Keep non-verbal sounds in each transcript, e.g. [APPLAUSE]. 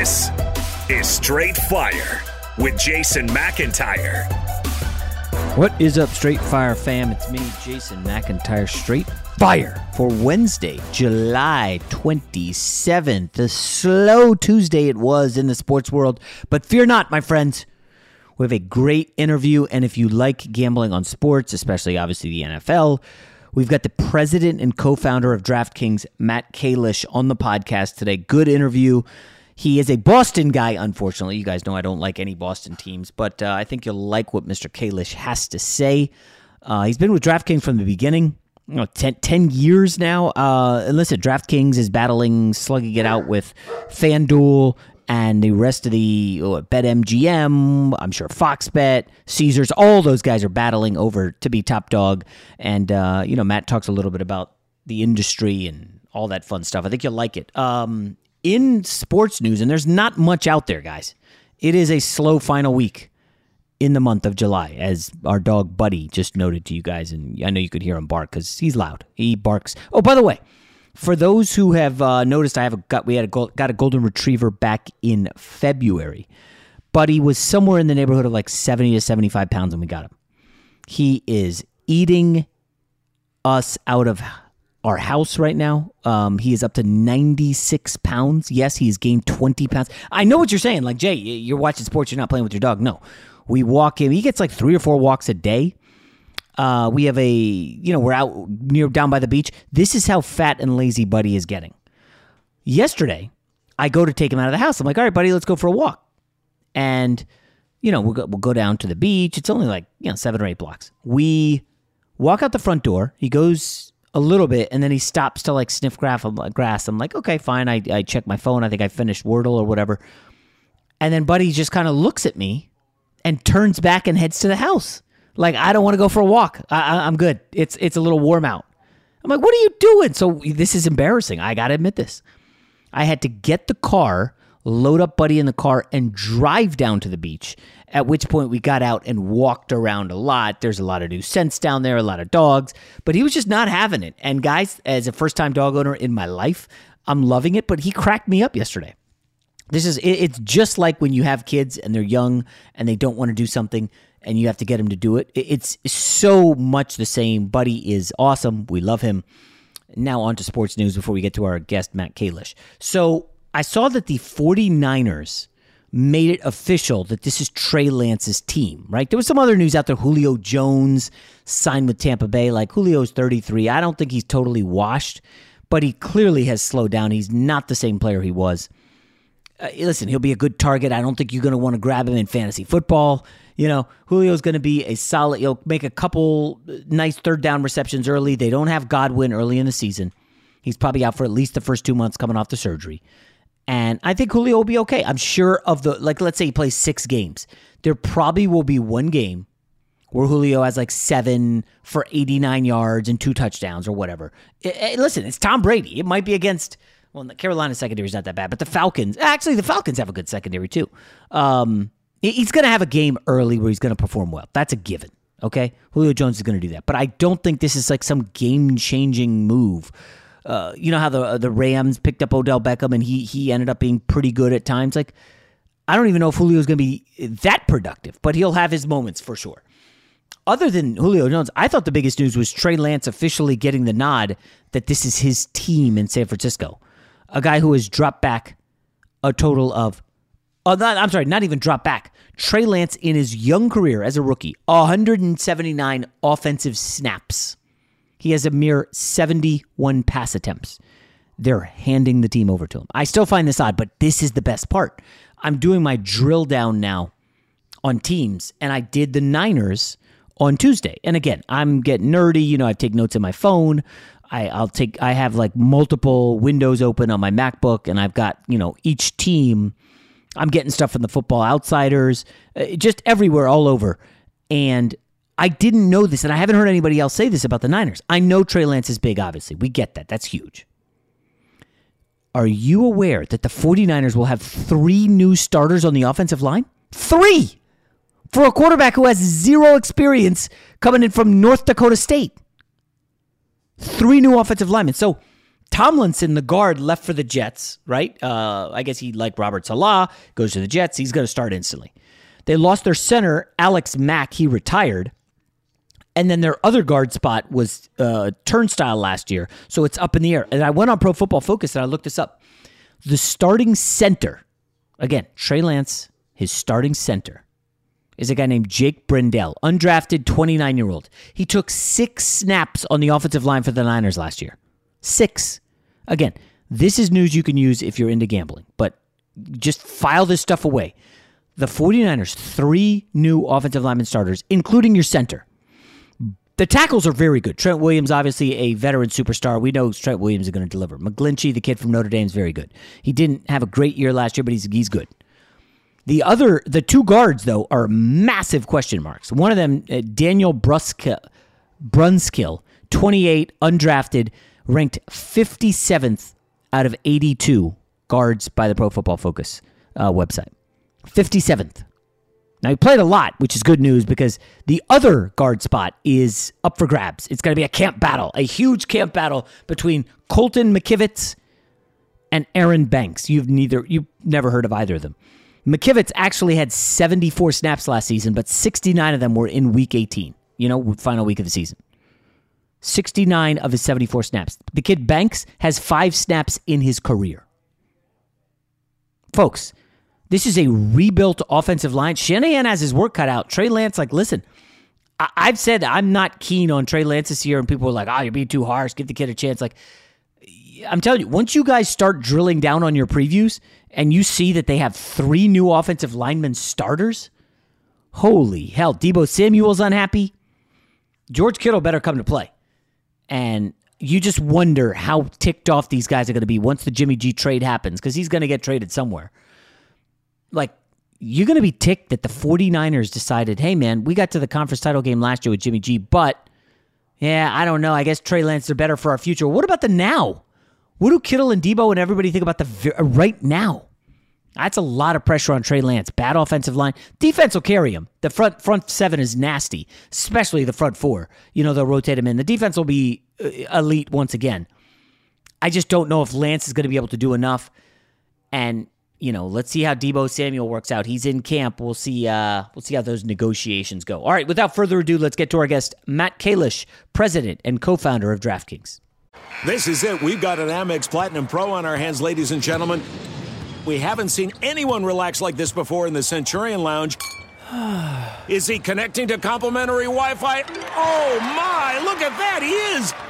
This is Straight Fire with Jason McIntyre. What is up, Straight Fire fam? It's me, Jason McIntyre, Straight Fire for Wednesday, July 27th. The slow Tuesday it was in the sports world. But fear not, my friends. We have a great interview. And if you like gambling on sports, especially obviously the NFL, we've got the president and co founder of DraftKings, Matt Kalish, on the podcast today. Good interview. He is a Boston guy, unfortunately. You guys know I don't like any Boston teams, but uh, I think you'll like what Mr. Kalish has to say. Uh, he's been with DraftKings from the beginning, you know, 10, 10 years now. Uh, and listen, DraftKings is battling, slugging it out with FanDuel and the rest of the oh, BetMGM, I'm sure Fox Bet, Caesars, all those guys are battling over to be top dog. And, uh, you know, Matt talks a little bit about the industry and all that fun stuff. I think you'll like it. Um, in sports news, and there's not much out there, guys. It is a slow final week in the month of July, as our dog Buddy just noted to you guys, and I know you could hear him bark because he's loud. He barks. Oh, by the way, for those who have uh, noticed, I have a, got we had a got a golden retriever back in February. Buddy was somewhere in the neighborhood of like seventy to seventy five pounds when we got him. He is eating us out of our house right now. Um, he is up to 96 pounds. Yes, he's gained 20 pounds. I know what you're saying. Like, Jay, you're watching sports, you're not playing with your dog. No. We walk him, he gets like three or four walks a day. Uh, we have a, you know, we're out near down by the beach. This is how fat and lazy Buddy is getting. Yesterday, I go to take him out of the house. I'm like, all right, buddy, let's go for a walk. And, you know, we'll go, we'll go down to the beach. It's only like, you know, seven or eight blocks. We walk out the front door. He goes a little bit and then he stops to like sniff grass. I'm like, okay, fine. I, I check my phone. I think I finished Wordle or whatever. And then Buddy just kind of looks at me and turns back and heads to the house. Like, I don't want to go for a walk. I, am good. It's, it's a little warm out. I'm like, what are you doing? So this is embarrassing. I got to admit this. I had to get the car, load up Buddy in the car, and drive down to the beach. At which point we got out and walked around a lot. There's a lot of new scents down there, a lot of dogs, but he was just not having it. And guys, as a first time dog owner in my life, I'm loving it, but he cracked me up yesterday. This is it's just like when you have kids and they're young and they don't want to do something and you have to get them to do it. It's so much the same. Buddy is awesome. We love him. Now on to sports news before we get to our guest Matt Kalish. So I saw that the 49ers made it official that this is Trey Lance's team, right? There was some other news out there. Julio Jones signed with Tampa Bay. Like Julio's 33. I don't think he's totally washed, but he clearly has slowed down. He's not the same player he was. Uh, listen, he'll be a good target. I don't think you're going to want to grab him in fantasy football. You know, Julio's going to be a solid, he'll make a couple nice third down receptions early. They don't have Godwin early in the season. He's probably out for at least the first two months coming off the surgery. And I think Julio will be okay. I'm sure of the, like, let's say he plays six games. There probably will be one game where Julio has like seven for 89 yards and two touchdowns or whatever. It, it, listen, it's Tom Brady. It might be against, well, the Carolina secondary is not that bad, but the Falcons, actually, the Falcons have a good secondary too. Um, he's going to have a game early where he's going to perform well. That's a given. Okay. Julio Jones is going to do that. But I don't think this is like some game changing move uh, you know how the the Rams picked up Odell Beckham and he he ended up being pretty good at times. Like I don't even know if Julio's going to be that productive, but he'll have his moments for sure. Other than Julio Jones, I thought the biggest news was Trey Lance officially getting the nod that this is his team in San Francisco. A guy who has dropped back a total of, oh, not, I'm sorry, not even dropped back. Trey Lance in his young career as a rookie, 179 offensive snaps. He has a mere 71 pass attempts. They're handing the team over to him. I still find this odd, but this is the best part. I'm doing my drill down now on teams, and I did the Niners on Tuesday. And again, I'm getting nerdy. You know, I take notes in my phone. I, I'll take. I have like multiple windows open on my MacBook, and I've got you know each team. I'm getting stuff from the Football Outsiders, uh, just everywhere, all over. And I didn't know this, and I haven't heard anybody else say this about the Niners. I know Trey Lance is big, obviously. We get that. That's huge. Are you aware that the 49ers will have three new starters on the offensive line? Three! For a quarterback who has zero experience coming in from North Dakota State. Three new offensive linemen. So Tomlinson, the guard, left for the Jets, right? Uh, I guess he, like Robert Saleh, goes to the Jets. He's going to start instantly. They lost their center, Alex Mack. He retired. And then their other guard spot was uh, turnstile last year. So it's up in the air. And I went on Pro Football Focus and I looked this up. The starting center, again, Trey Lance, his starting center, is a guy named Jake Brendel, undrafted 29 year old. He took six snaps on the offensive line for the Niners last year. Six. Again, this is news you can use if you're into gambling, but just file this stuff away. The 49ers, three new offensive lineman starters, including your center. The tackles are very good. Trent Williams, obviously a veteran superstar. We know Trent Williams is going to deliver. McGlinchey, the kid from Notre Dame, is very good. He didn't have a great year last year, but he's he's good. The other, the two guards though, are massive question marks. One of them, uh, Daniel Bruskill, Brunskill, 28, undrafted, ranked 57th out of 82 guards by the Pro Football Focus uh, website. 57th. Now, he played a lot, which is good news because the other guard spot is up for grabs. It's going to be a camp battle, a huge camp battle between Colton McKivitz and Aaron Banks. You've neither you've never heard of either of them. McKivitz actually had 74 snaps last season, but 69 of them were in week 18, you know, final week of the season. 69 of his 74 snaps. The kid Banks has 5 snaps in his career. Folks, this is a rebuilt offensive line. Shanahan has his work cut out. Trey Lance, like, listen, I- have said I'm not keen on Trey Lance this year, and people are like, oh, you're being too harsh. Give the kid a chance. Like, I'm telling you, once you guys start drilling down on your previews and you see that they have three new offensive linemen starters, holy hell, Deebo Samuel's unhappy. George Kittle better come to play. And you just wonder how ticked off these guys are going to be once the Jimmy G trade happens because he's going to get traded somewhere like you're going to be ticked that the 49ers decided, hey, man, we got to the conference title game last year with Jimmy G, but yeah, I don't know. I guess Trey Lance are better for our future. What about the now? What do Kittle and Deebo and everybody think about the right now? That's a lot of pressure on Trey Lance. Bad offensive line. Defense will carry him. The front front seven is nasty, especially the front four. You know, they'll rotate him in. The defense will be uh, elite once again. I just don't know if Lance is going to be able to do enough. And you know, let's see how Deebo Samuel works out. He's in camp. We'll see. Uh, we'll see how those negotiations go. All right. Without further ado, let's get to our guest, Matt Kalish, president and co-founder of DraftKings. This is it. We've got an Amex Platinum Pro on our hands, ladies and gentlemen. We haven't seen anyone relax like this before in the Centurion Lounge. [SIGHS] is he connecting to complimentary Wi Fi? Oh my, look at that, he is!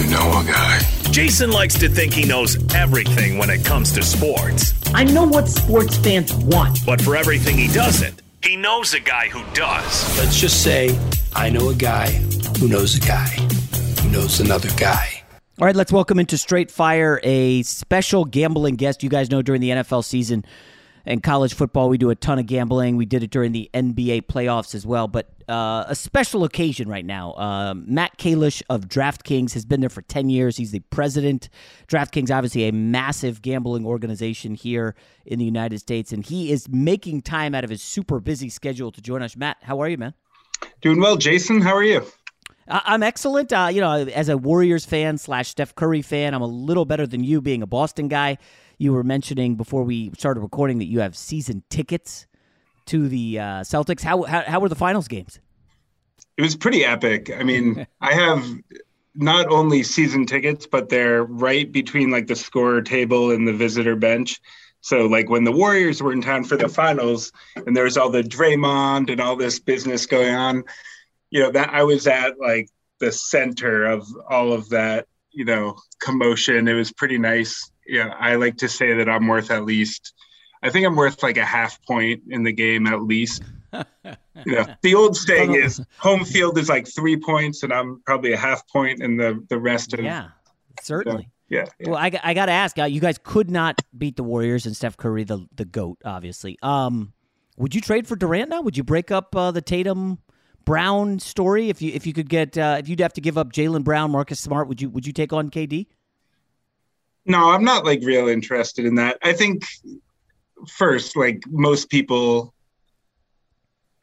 You know a guy. Jason likes to think he knows everything when it comes to sports. I know what sports fans want. But for everything he doesn't, he knows a guy who does. Let's just say I know a guy who knows a guy who knows another guy. All right, let's welcome into Straight Fire a special gambling guest. You guys know during the NFL season, and college football, we do a ton of gambling. We did it during the NBA playoffs as well. But uh, a special occasion right now. Uh, Matt Kalish of DraftKings has been there for 10 years. He's the president. DraftKings, obviously, a massive gambling organization here in the United States. And he is making time out of his super busy schedule to join us. Matt, how are you, man? Doing well, Jason. How are you? I'm excellent. Uh, you know, as a Warriors fan slash Steph Curry fan, I'm a little better than you being a Boston guy. You were mentioning before we started recording that you have season tickets to the uh, Celtics. How, how how were the finals games? It was pretty epic. I mean, [LAUGHS] I have not only season tickets, but they're right between like the scorer table and the visitor bench. So like when the Warriors were in town for the finals, and there was all the Draymond and all this business going on, you know that I was at like the center of all of that, you know, commotion. It was pretty nice yeah, I like to say that I'm worth at least. I think I'm worth like a half point in the game at least. [LAUGHS] you know, the old saying is [LAUGHS] home field is like three points, and I'm probably a half point, and the the rest of yeah, certainly. yeah, yeah, Well, I, I got to ask, uh, you guys could not beat the Warriors and Steph Curry, the the goat, obviously. Um, would you trade for Durant now? Would you break up uh, the Tatum Brown story if you if you could get uh, if you'd have to give up Jaylen Brown, Marcus Smart? Would you would you take on KD? No, I'm not like real interested in that. I think first, like most people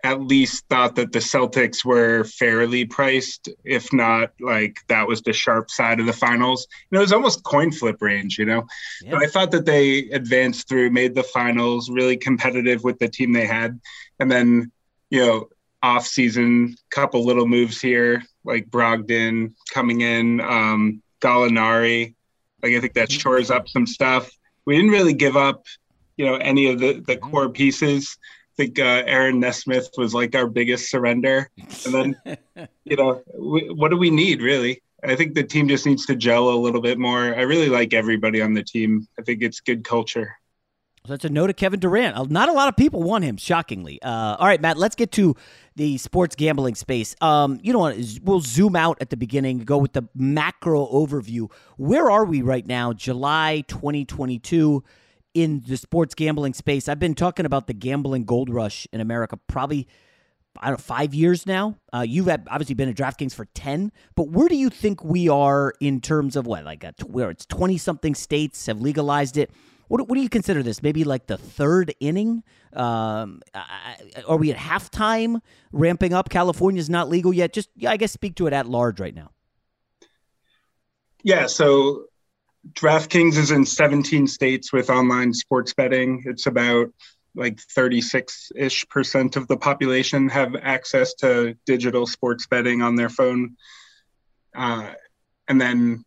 at least thought that the Celtics were fairly priced, if not like that was the sharp side of the finals. And it was almost coin flip range, you know. Yeah. But I thought that they advanced through, made the finals, really competitive with the team they had, and then you know off season, couple little moves here like Brogdon coming in, um, Gallinari like I think that shores up some stuff. We didn't really give up, you know, any of the the core pieces. I think uh, Aaron Nesmith was like our biggest surrender, and then [LAUGHS] you know, we, what do we need really? I think the team just needs to gel a little bit more. I really like everybody on the team. I think it's good culture. So that's a note to Kevin Durant. Uh, not a lot of people want him, shockingly. Uh, all right, Matt, let's get to the sports gambling space. Um, you know what? We'll zoom out at the beginning, go with the macro overview. Where are we right now, July 2022, in the sports gambling space? I've been talking about the gambling gold rush in America probably. I don't know, five years now. Uh, you've obviously been at DraftKings for 10, but where do you think we are in terms of what, like, a, where it's 20 something states have legalized it? What, what do you consider this? Maybe like the third inning? Um, are we at halftime ramping up? California's not legal yet. Just, I guess, speak to it at large right now. Yeah. So DraftKings is in 17 states with online sports betting. It's about like 36 ish percent of the population have access to digital sports betting on their phone. Uh, and then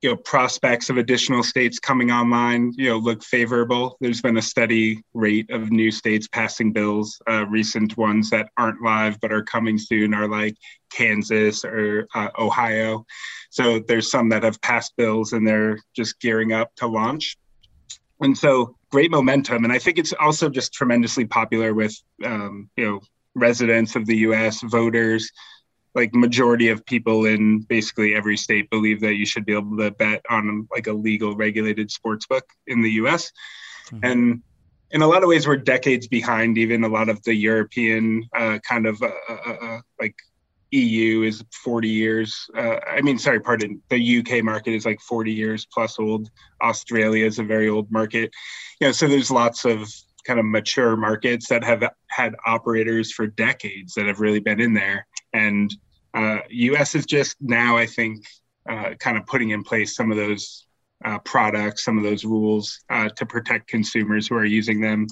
you know prospects of additional states coming online you know look favorable. There's been a steady rate of new states passing bills. Uh, recent ones that aren't live but are coming soon are like kansas or uh, ohio. So there's some that have passed bills and they're just gearing up to launch. And so great momentum. And i think it's also just tremendously popular with um, you know residents of the us voters like majority of people in basically every state believe that you should be able to bet on like a legal regulated sports book in the US. Mm-hmm. And in a lot of ways, we're decades behind even a lot of the European uh, kind of uh, uh, uh, uh like EU is 40 years. Uh, I mean, sorry, pardon. The UK market is like 40 years plus old. Australia is a very old market. You know, so there's lots of kind of mature markets that have had operators for decades that have really been in there. And uh, U.S. is just now, I think, uh, kind of putting in place some of those uh, products, some of those rules uh, to protect consumers who are using them.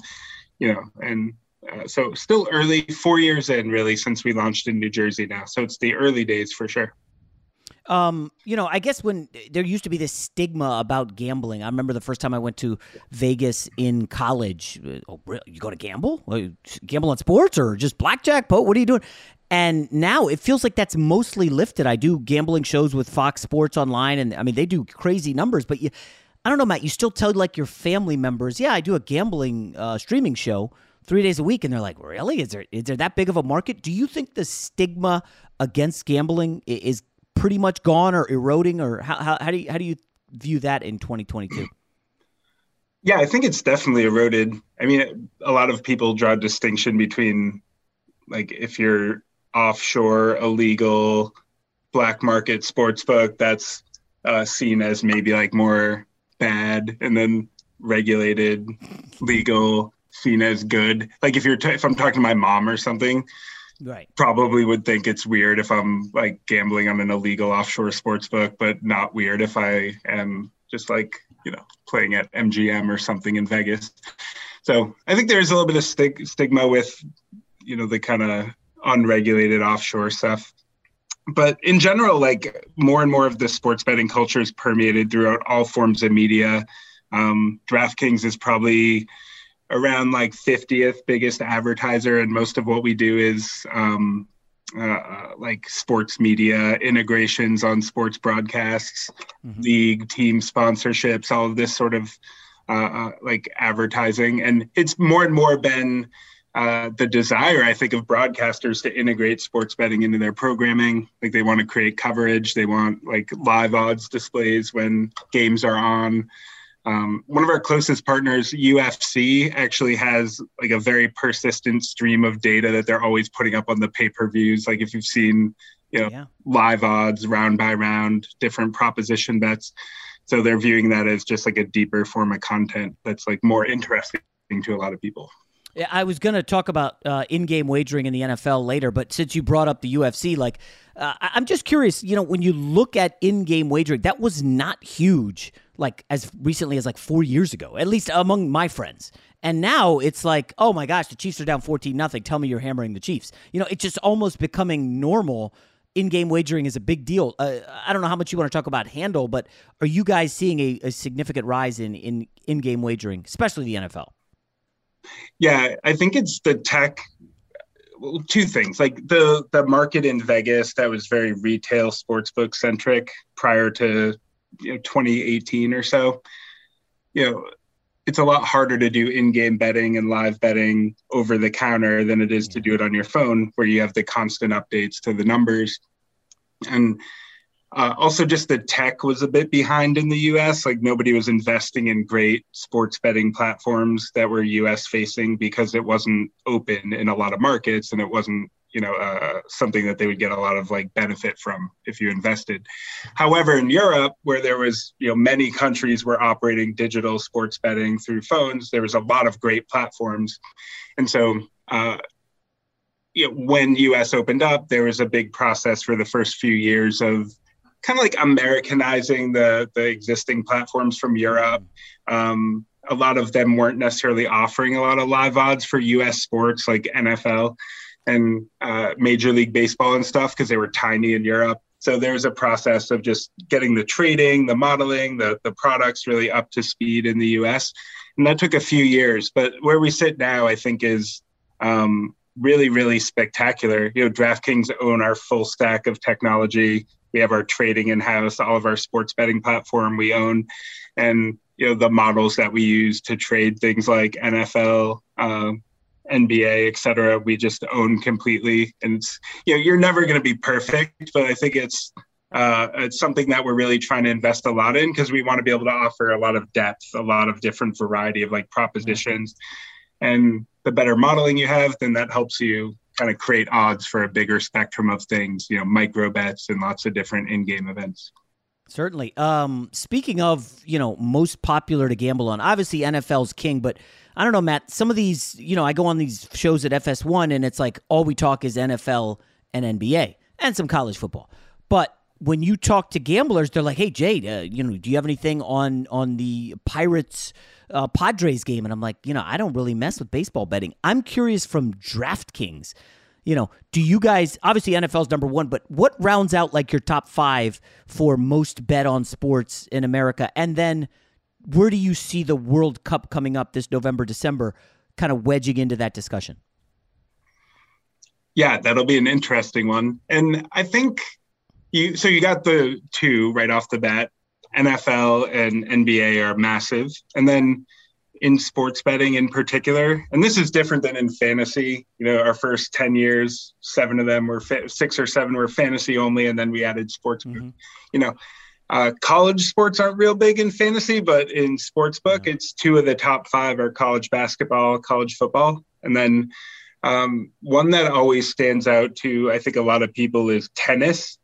You know, and uh, so still early, four years in, really, since we launched in New Jersey now. So it's the early days for sure. Um, you know, I guess when there used to be this stigma about gambling. I remember the first time I went to Vegas in college. Oh, really? you go to gamble? Gamble on sports or just blackjack? Pote? What are you doing? And now it feels like that's mostly lifted. I do gambling shows with Fox Sports Online, and I mean, they do crazy numbers, but you, I don't know, Matt, you still tell like your family members, yeah, I do a gambling uh, streaming show three days a week. And they're like, really? Is there, is there that big of a market? Do you think the stigma against gambling is pretty much gone or eroding, or how, how, how do you, how do you view that in 2022? Yeah, I think it's definitely eroded. I mean, a lot of people draw a distinction between like if you're offshore, illegal, black market sports book, that's uh, seen as maybe like more bad, and then regulated, legal, seen as good. Like if you're t- if I'm talking to my mom or something, right? Probably would think it's weird if I'm like gambling on an illegal offshore sports book, but not weird if I am just like you know playing at MGM or something in Vegas. So I think there's a little bit of stig- stigma with you know the kind of unregulated offshore stuff. But in general like more and more of the sports betting culture is permeated throughout all forms of media. Um, draftkings is probably around like 50th biggest advertiser and most of what we do is um, uh, uh like sports media integrations on sports broadcasts mm-hmm. league team sponsorships all of this sort of uh, uh, like advertising. And it's more and more been uh, the desire, I think, of broadcasters to integrate sports betting into their programming. Like they want to create coverage, they want like live odds displays when games are on. Um, one of our closest partners, UFC, actually has like a very persistent stream of data that they're always putting up on the pay per views. Like if you've seen, you know, yeah. live odds, round by round, different proposition bets. So they're viewing that as just like a deeper form of content that's like more interesting to a lot of people. I was going to talk about uh, in-game wagering in the NFL later, but since you brought up the UFC, like uh, I'm just curious. You know, when you look at in-game wagering, that was not huge, like as recently as like four years ago, at least among my friends. And now it's like, oh my gosh, the Chiefs are down 14 nothing. Tell me you're hammering the Chiefs. You know, it's just almost becoming normal. In-game wagering is a big deal. Uh, I don't know how much you want to talk about handle, but are you guys seeing a, a significant rise in in in-game wagering, especially the NFL? Yeah, I think it's the tech. Well, two things like the the market in Vegas that was very retail sportsbook centric prior to you know 2018 or so. You know, it's a lot harder to do in-game betting and live betting over the counter than it is to do it on your phone, where you have the constant updates to the numbers. And uh, also, just the tech was a bit behind in the US. Like, nobody was investing in great sports betting platforms that were US facing because it wasn't open in a lot of markets and it wasn't, you know, uh, something that they would get a lot of like benefit from if you invested. However, in Europe, where there was, you know, many countries were operating digital sports betting through phones, there was a lot of great platforms. And so, uh, you know, when US opened up, there was a big process for the first few years of kind of like Americanizing the the existing platforms from Europe. Um, a lot of them weren't necessarily offering a lot of live odds for U.S. sports like NFL and uh, Major League Baseball and stuff because they were tiny in Europe. So there's a process of just getting the trading, the modeling, the the products really up to speed in the U.S. And that took a few years. But where we sit now, I think, is um, really, really spectacular. You know, DraftKings own our full stack of technology we have our trading in house, all of our sports betting platform we own, and you know the models that we use to trade things like NFL, uh, NBA, et cetera. We just own completely, and you know you're never going to be perfect, but I think it's uh, it's something that we're really trying to invest a lot in because we want to be able to offer a lot of depth, a lot of different variety of like propositions, and the better modeling you have, then that helps you kind of create odds for a bigger spectrum of things, you know, micro bets and lots of different in-game events. Certainly. Um, speaking of, you know, most popular to gamble on, obviously NFL's king, but I don't know, Matt, some of these, you know, I go on these shows at FS1 and it's like all we talk is NFL and NBA and some college football. But when you talk to gamblers, they're like, "Hey, Jade, uh, you know, do you have anything on on the Pirates uh, Padres game?" And I'm like, you know, I don't really mess with baseball betting. I'm curious from DraftKings. You know, do you guys obviously NFL's number one, but what rounds out like your top five for most bet on sports in America? And then where do you see the World Cup coming up this November, December, kind of wedging into that discussion? Yeah, that'll be an interesting one. And I think you so you got the two right off the bat. NFL and NBA are massive. And then in sports betting in particular, and this is different than in fantasy. You know, our first 10 years, seven of them were fa- six or seven were fantasy only, and then we added sports. Mm-hmm. You know, uh, college sports aren't real big in fantasy, but in sportsbook, mm-hmm. it's two of the top five are college basketball, college football, and then um, one that always stands out to I think a lot of people is tennis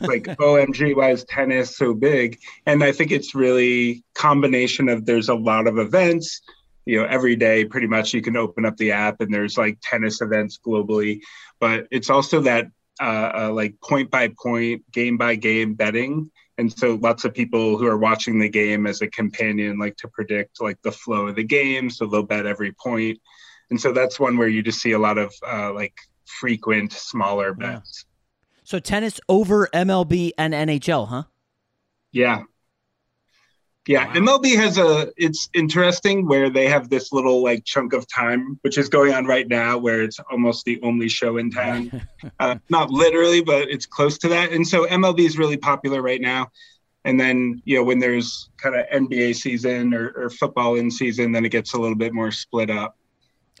like omg why is tennis so big? And i think it's really combination of there's a lot of events. You know every day pretty much you can open up the app and there's like tennis events globally. But it's also that uh, uh, like point by point game by game betting. And so lots of people who are watching the game as a companion like to predict like the flow of the game so they'll bet every point. And so that's one where you just see a lot of uh, like frequent smaller bets so tennis over MLB and NHL, huh? Yeah. Yeah, wow. MLB has a it's interesting where they have this little like chunk of time which is going on right now where it's almost the only show in town. [LAUGHS] uh, not literally, but it's close to that. And so MLB is really popular right now. And then, you know, when there's kind of NBA season or, or football in season, then it gets a little bit more split up.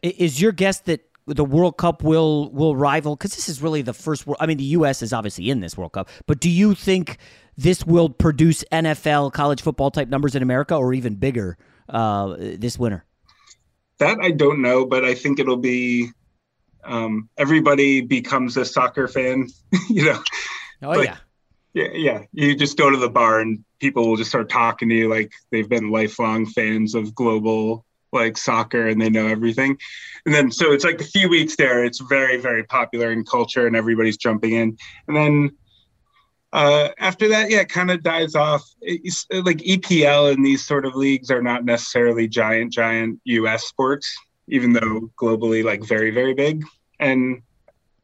Is your guess that the World Cup will will rival because this is really the first. I mean, the U.S. is obviously in this World Cup, but do you think this will produce NFL college football type numbers in America or even bigger uh, this winter? That I don't know, but I think it'll be. Um, everybody becomes a soccer fan, [LAUGHS] you know. Oh yeah. Yeah, yeah. You just go to the bar and people will just start talking to you like they've been lifelong fans of global like soccer and they know everything. And then so it's like a few weeks there, it's very, very popular in culture and everybody's jumping in. And then uh, after that, yeah, it kind of dies off. It's, like EPL and these sort of leagues are not necessarily giant, giant US sports, even though globally, like very, very big. And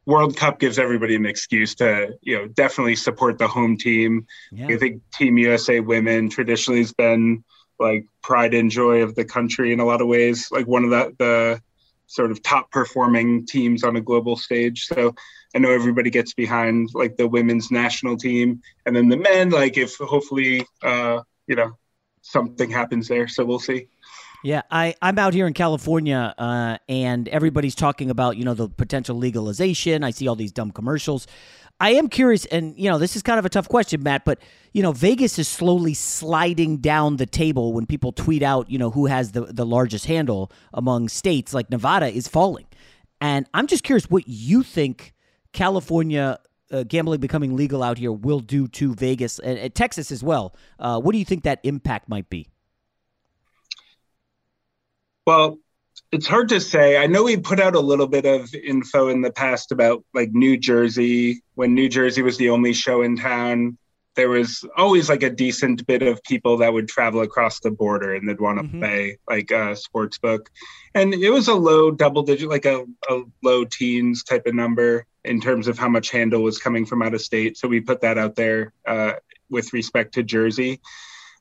World Cup gives everybody an excuse to, you know, definitely support the home team. Yeah. I think Team USA women traditionally has been like pride and joy of the country in a lot of ways like one of the the sort of top performing teams on a global stage so i know everybody gets behind like the women's national team and then the men like if hopefully uh you know something happens there so we'll see yeah, I, I'm out here in California, uh, and everybody's talking about you know the potential legalization. I see all these dumb commercials. I am curious, and you know, this is kind of a tough question, Matt, but you know, Vegas is slowly sliding down the table when people tweet out, you know, who has the the largest handle among states. Like Nevada is falling, and I'm just curious what you think California uh, gambling becoming legal out here will do to Vegas and, and Texas as well. Uh, what do you think that impact might be? Well, it's hard to say. I know we put out a little bit of info in the past about like New Jersey when New Jersey was the only show in town. There was always like a decent bit of people that would travel across the border and they'd want to mm-hmm. play like a sports book. And it was a low double digit, like a, a low teens type of number in terms of how much handle was coming from out of state. So we put that out there uh, with respect to Jersey.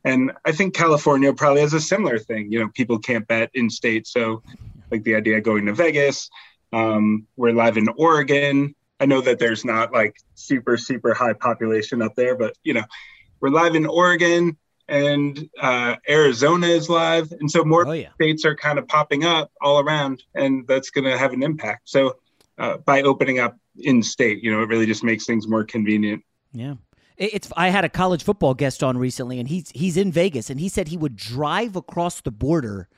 And I think California probably has a similar thing. You know, people can't bet in state. So, like the idea of going to Vegas, um, we're live in Oregon. I know that there's not like super, super high population up there, but, you know, we're live in Oregon and uh, Arizona is live. And so more oh, yeah. states are kind of popping up all around, and that's going to have an impact. So, uh, by opening up in state, you know, it really just makes things more convenient. Yeah. It's I had a college football guest on recently, and he's he's in Vegas, and he said he would drive across the border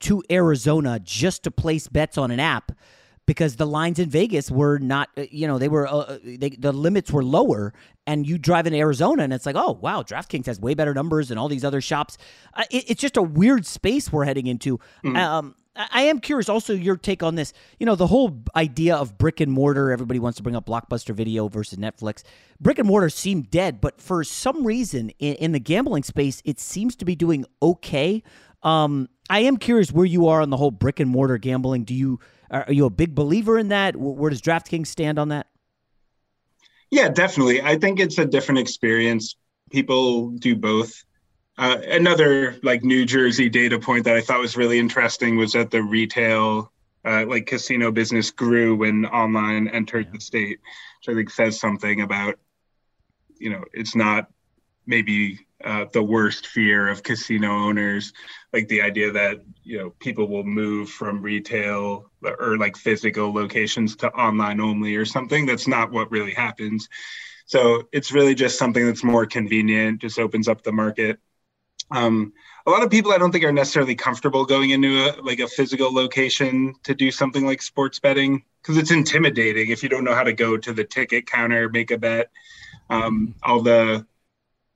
to Arizona just to place bets on an app because the lines in Vegas were not, uh, you know, they were uh, uh, they, the limits were lower, and you drive in Arizona, and it's like, oh wow, DraftKings has way better numbers than all these other shops. Uh, it, it's just a weird space we're heading into. Mm-hmm. Um, I am curious also your take on this. You know, the whole idea of brick and mortar, everybody wants to bring up Blockbuster Video versus Netflix. Brick and mortar seem dead, but for some reason in, in the gambling space, it seems to be doing okay. Um, I am curious where you are on the whole brick and mortar gambling. Do you are you a big believer in that? Where does DraftKings stand on that? Yeah, definitely. I think it's a different experience. People do both. Uh, another like New Jersey data point that I thought was really interesting was that the retail uh, like casino business grew when online entered the state, which I think says something about, you know, it's not maybe uh, the worst fear of casino owners, like the idea that you know people will move from retail or like physical locations to online only or something. That's not what really happens. So it's really just something that's more convenient, just opens up the market. Um, a lot of people I don't think are necessarily comfortable going into a like a physical location to do something like sports betting because it's intimidating if you don't know how to go to the ticket counter, make a bet. Um, all the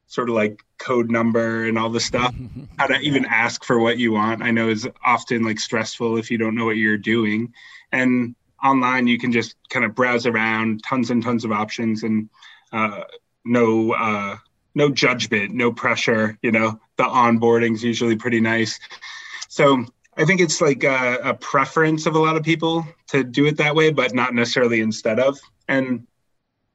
sort of like code number and all the stuff. [LAUGHS] How to even ask for what you want i know is often like stressful if you don't know what you're doing. And online you can just kind of browse around tons and tons of options and uh, no uh, no judgment no pressure you know? The onboarding is usually pretty nice. So i think it's like a, a preference of a lot of people to do it that way but not necessarily instead of. And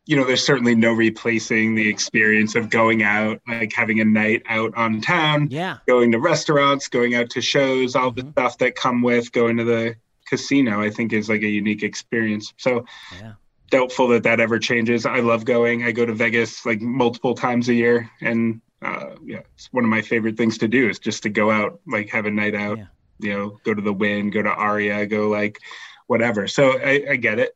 you know, there's certainly no replacing the experience of going out, like having a night out on town, yeah, going to restaurants, going out to shows, all the stuff that come with going to the casino. I think is like a unique experience. So, yeah. doubtful that that ever changes. I love going. I go to Vegas like multiple times a year, and uh, yeah, it's one of my favorite things to do is just to go out, like have a night out. Yeah. You know, go to the Wynn, go to Aria, go like whatever. So I, I get it.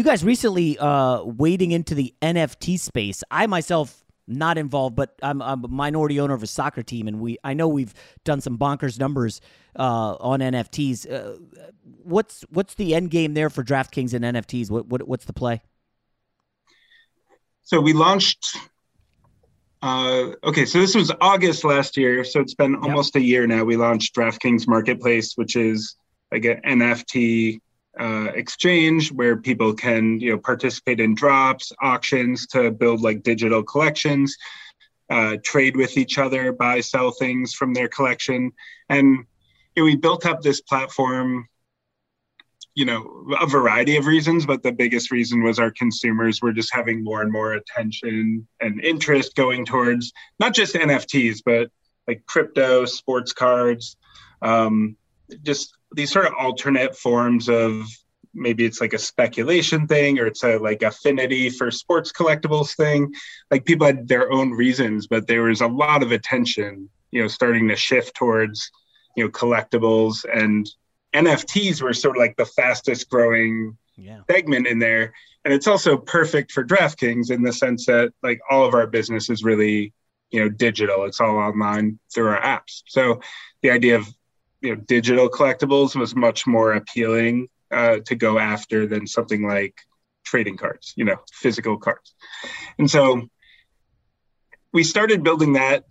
You guys recently uh, wading into the NFT space. I myself not involved, but I'm, I'm, a minority owner of a soccer team, and we I know we've done some bonkers numbers uh, on NFTs. Uh, what's what's the end game there for DraftKings and NFTs? What, what what's the play? So we launched. Uh, okay, so this was August last year, so it's been almost a year now. We launched DraftKings Marketplace, which is like an NFT uh, exchange where people can you know participate in drops auctions to build like digital collections uh, trade with each other buy sell things from their collection. And you know, we built up this platform you know a variety of reasons but the biggest reason was our consumers were just having more and more attention and interest going towards not just nfts but like crypto sports cards um, just these sort of alternate forms of maybe it's like a speculation thing or it's a like affinity for sports collectibles thing. Like people had their own reasons but there was a lot of attention you know starting to shift towards you know collectibles and nfts were sort of like the fastest growing yeah. segment in there. And it's also perfect for draftkings in the sense that like all of our business is really you know digital. It's all online through our apps. So the idea of you know digital collectibles was much more appealing uh, to go after than something like trading cards you know physical cards. And so we started building that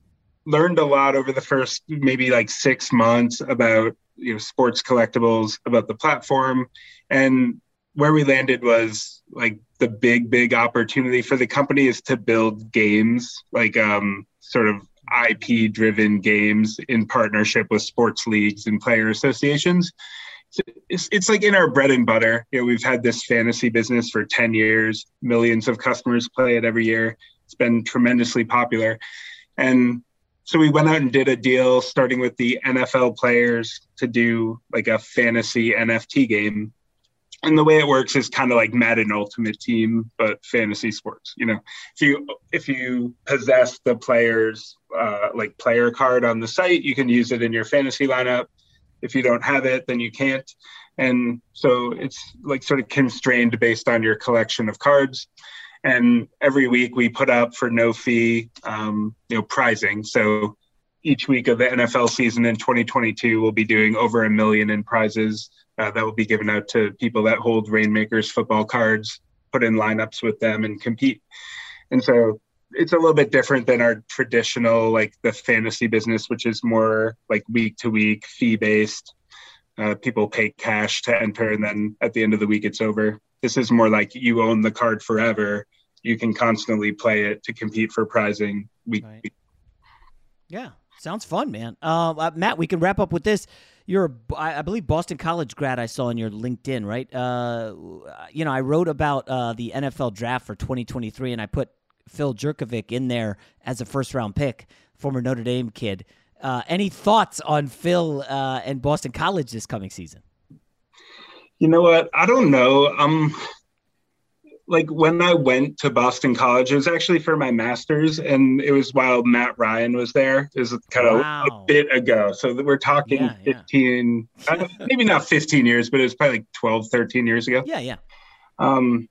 learned a lot over the first maybe like six months about you know sports collectibles about the platform. And where we landed was like the big big opportunity for the company is to build games like um sort of IP driven games in partnership with sports leagues and player associations. It's, it's like in our bread and butter. You know, we've had this fantasy business for 10 years, millions of customers play it every year. It's been tremendously popular. And so we went out and did a deal starting with the NFL players to do like a fantasy NFT game and the way it works is kind of like Madden Ultimate Team, but fantasy sports. You know, if you if you possess the player's uh, like player card on the site, you can use it in your fantasy lineup. If you don't have it, then you can't. And so it's like sort of constrained based on your collection of cards. And every week we put up for no fee, um, you know, prizing. So each week of the NFL season in 2022, we'll be doing over a million in prizes uh, that will be given out to people that hold Reignmakers football cards, put in lineups with them and compete. And so it's a little bit different than our traditional, like the fantasy business, which is more like week to week, fee based. Uh, people pay cash to enter, and then at the end of the week, it's over. This is more like you own the card forever. You can constantly play it to compete for prizing week. Right. Yeah, sounds fun, man. Uh, uh, Matt, we can wrap up with this you're a, I believe Boston College grad I saw on your LinkedIn, right? Uh, you know, I wrote about uh, the NFL draft for 2023, and I put Phil Jurkovec in there as a first round pick, former Notre Dame kid. Uh, any thoughts on Phil uh, and Boston College this coming season? You know what? I don't know. Like when I went to Boston College, it was actually for my master's, and it was while Matt Ryan was there. It was kind of wow. a bit ago. So we're talking yeah, 15, yeah. uh, maybe not 15 years, but it was probably like 12, 13 years ago. Yeah, yeah. Um,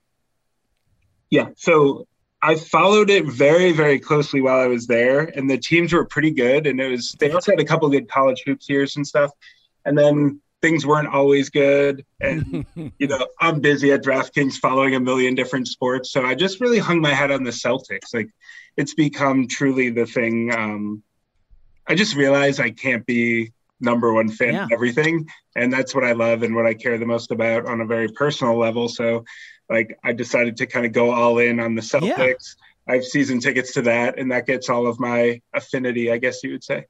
yeah. So I followed it very, very closely while I was there, and the teams were pretty good. And it was they also had a couple good college hoops years and stuff. And then things weren't always good, and [LAUGHS] you know I'm busy at DraftKings following a million different sports, so I just really hung my head on the Celtics. Like it's become truly the thing. Um, I just realized I can't be number one fan yeah. of everything, and that's what I love and what I care the most about on a very personal level. So like I decided to kind of go all in on the Celtics. Yeah. I have season tickets to that, and that gets all of my affinity, I guess you would say.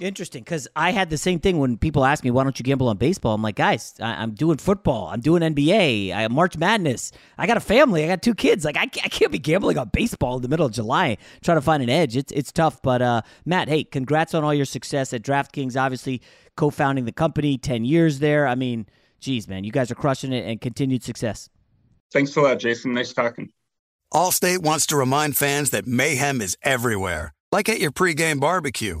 Interesting, because I had the same thing when people ask me, "Why don't you gamble on baseball?" I'm like, guys, I- am doing football, I'm doing NBA, I March Madness. I got a family, I got two kids. Like, I, I can't be gambling on baseball in the middle of July, trying to find an edge. It's it's tough. But uh, Matt, hey, congrats on all your success at DraftKings. Obviously, co-founding the company, ten years there. I mean, geez, man, you guys are crushing it, and continued success. Thanks a lot, Jason. Nice talking. Allstate wants to remind fans that mayhem is everywhere, like at your pregame barbecue.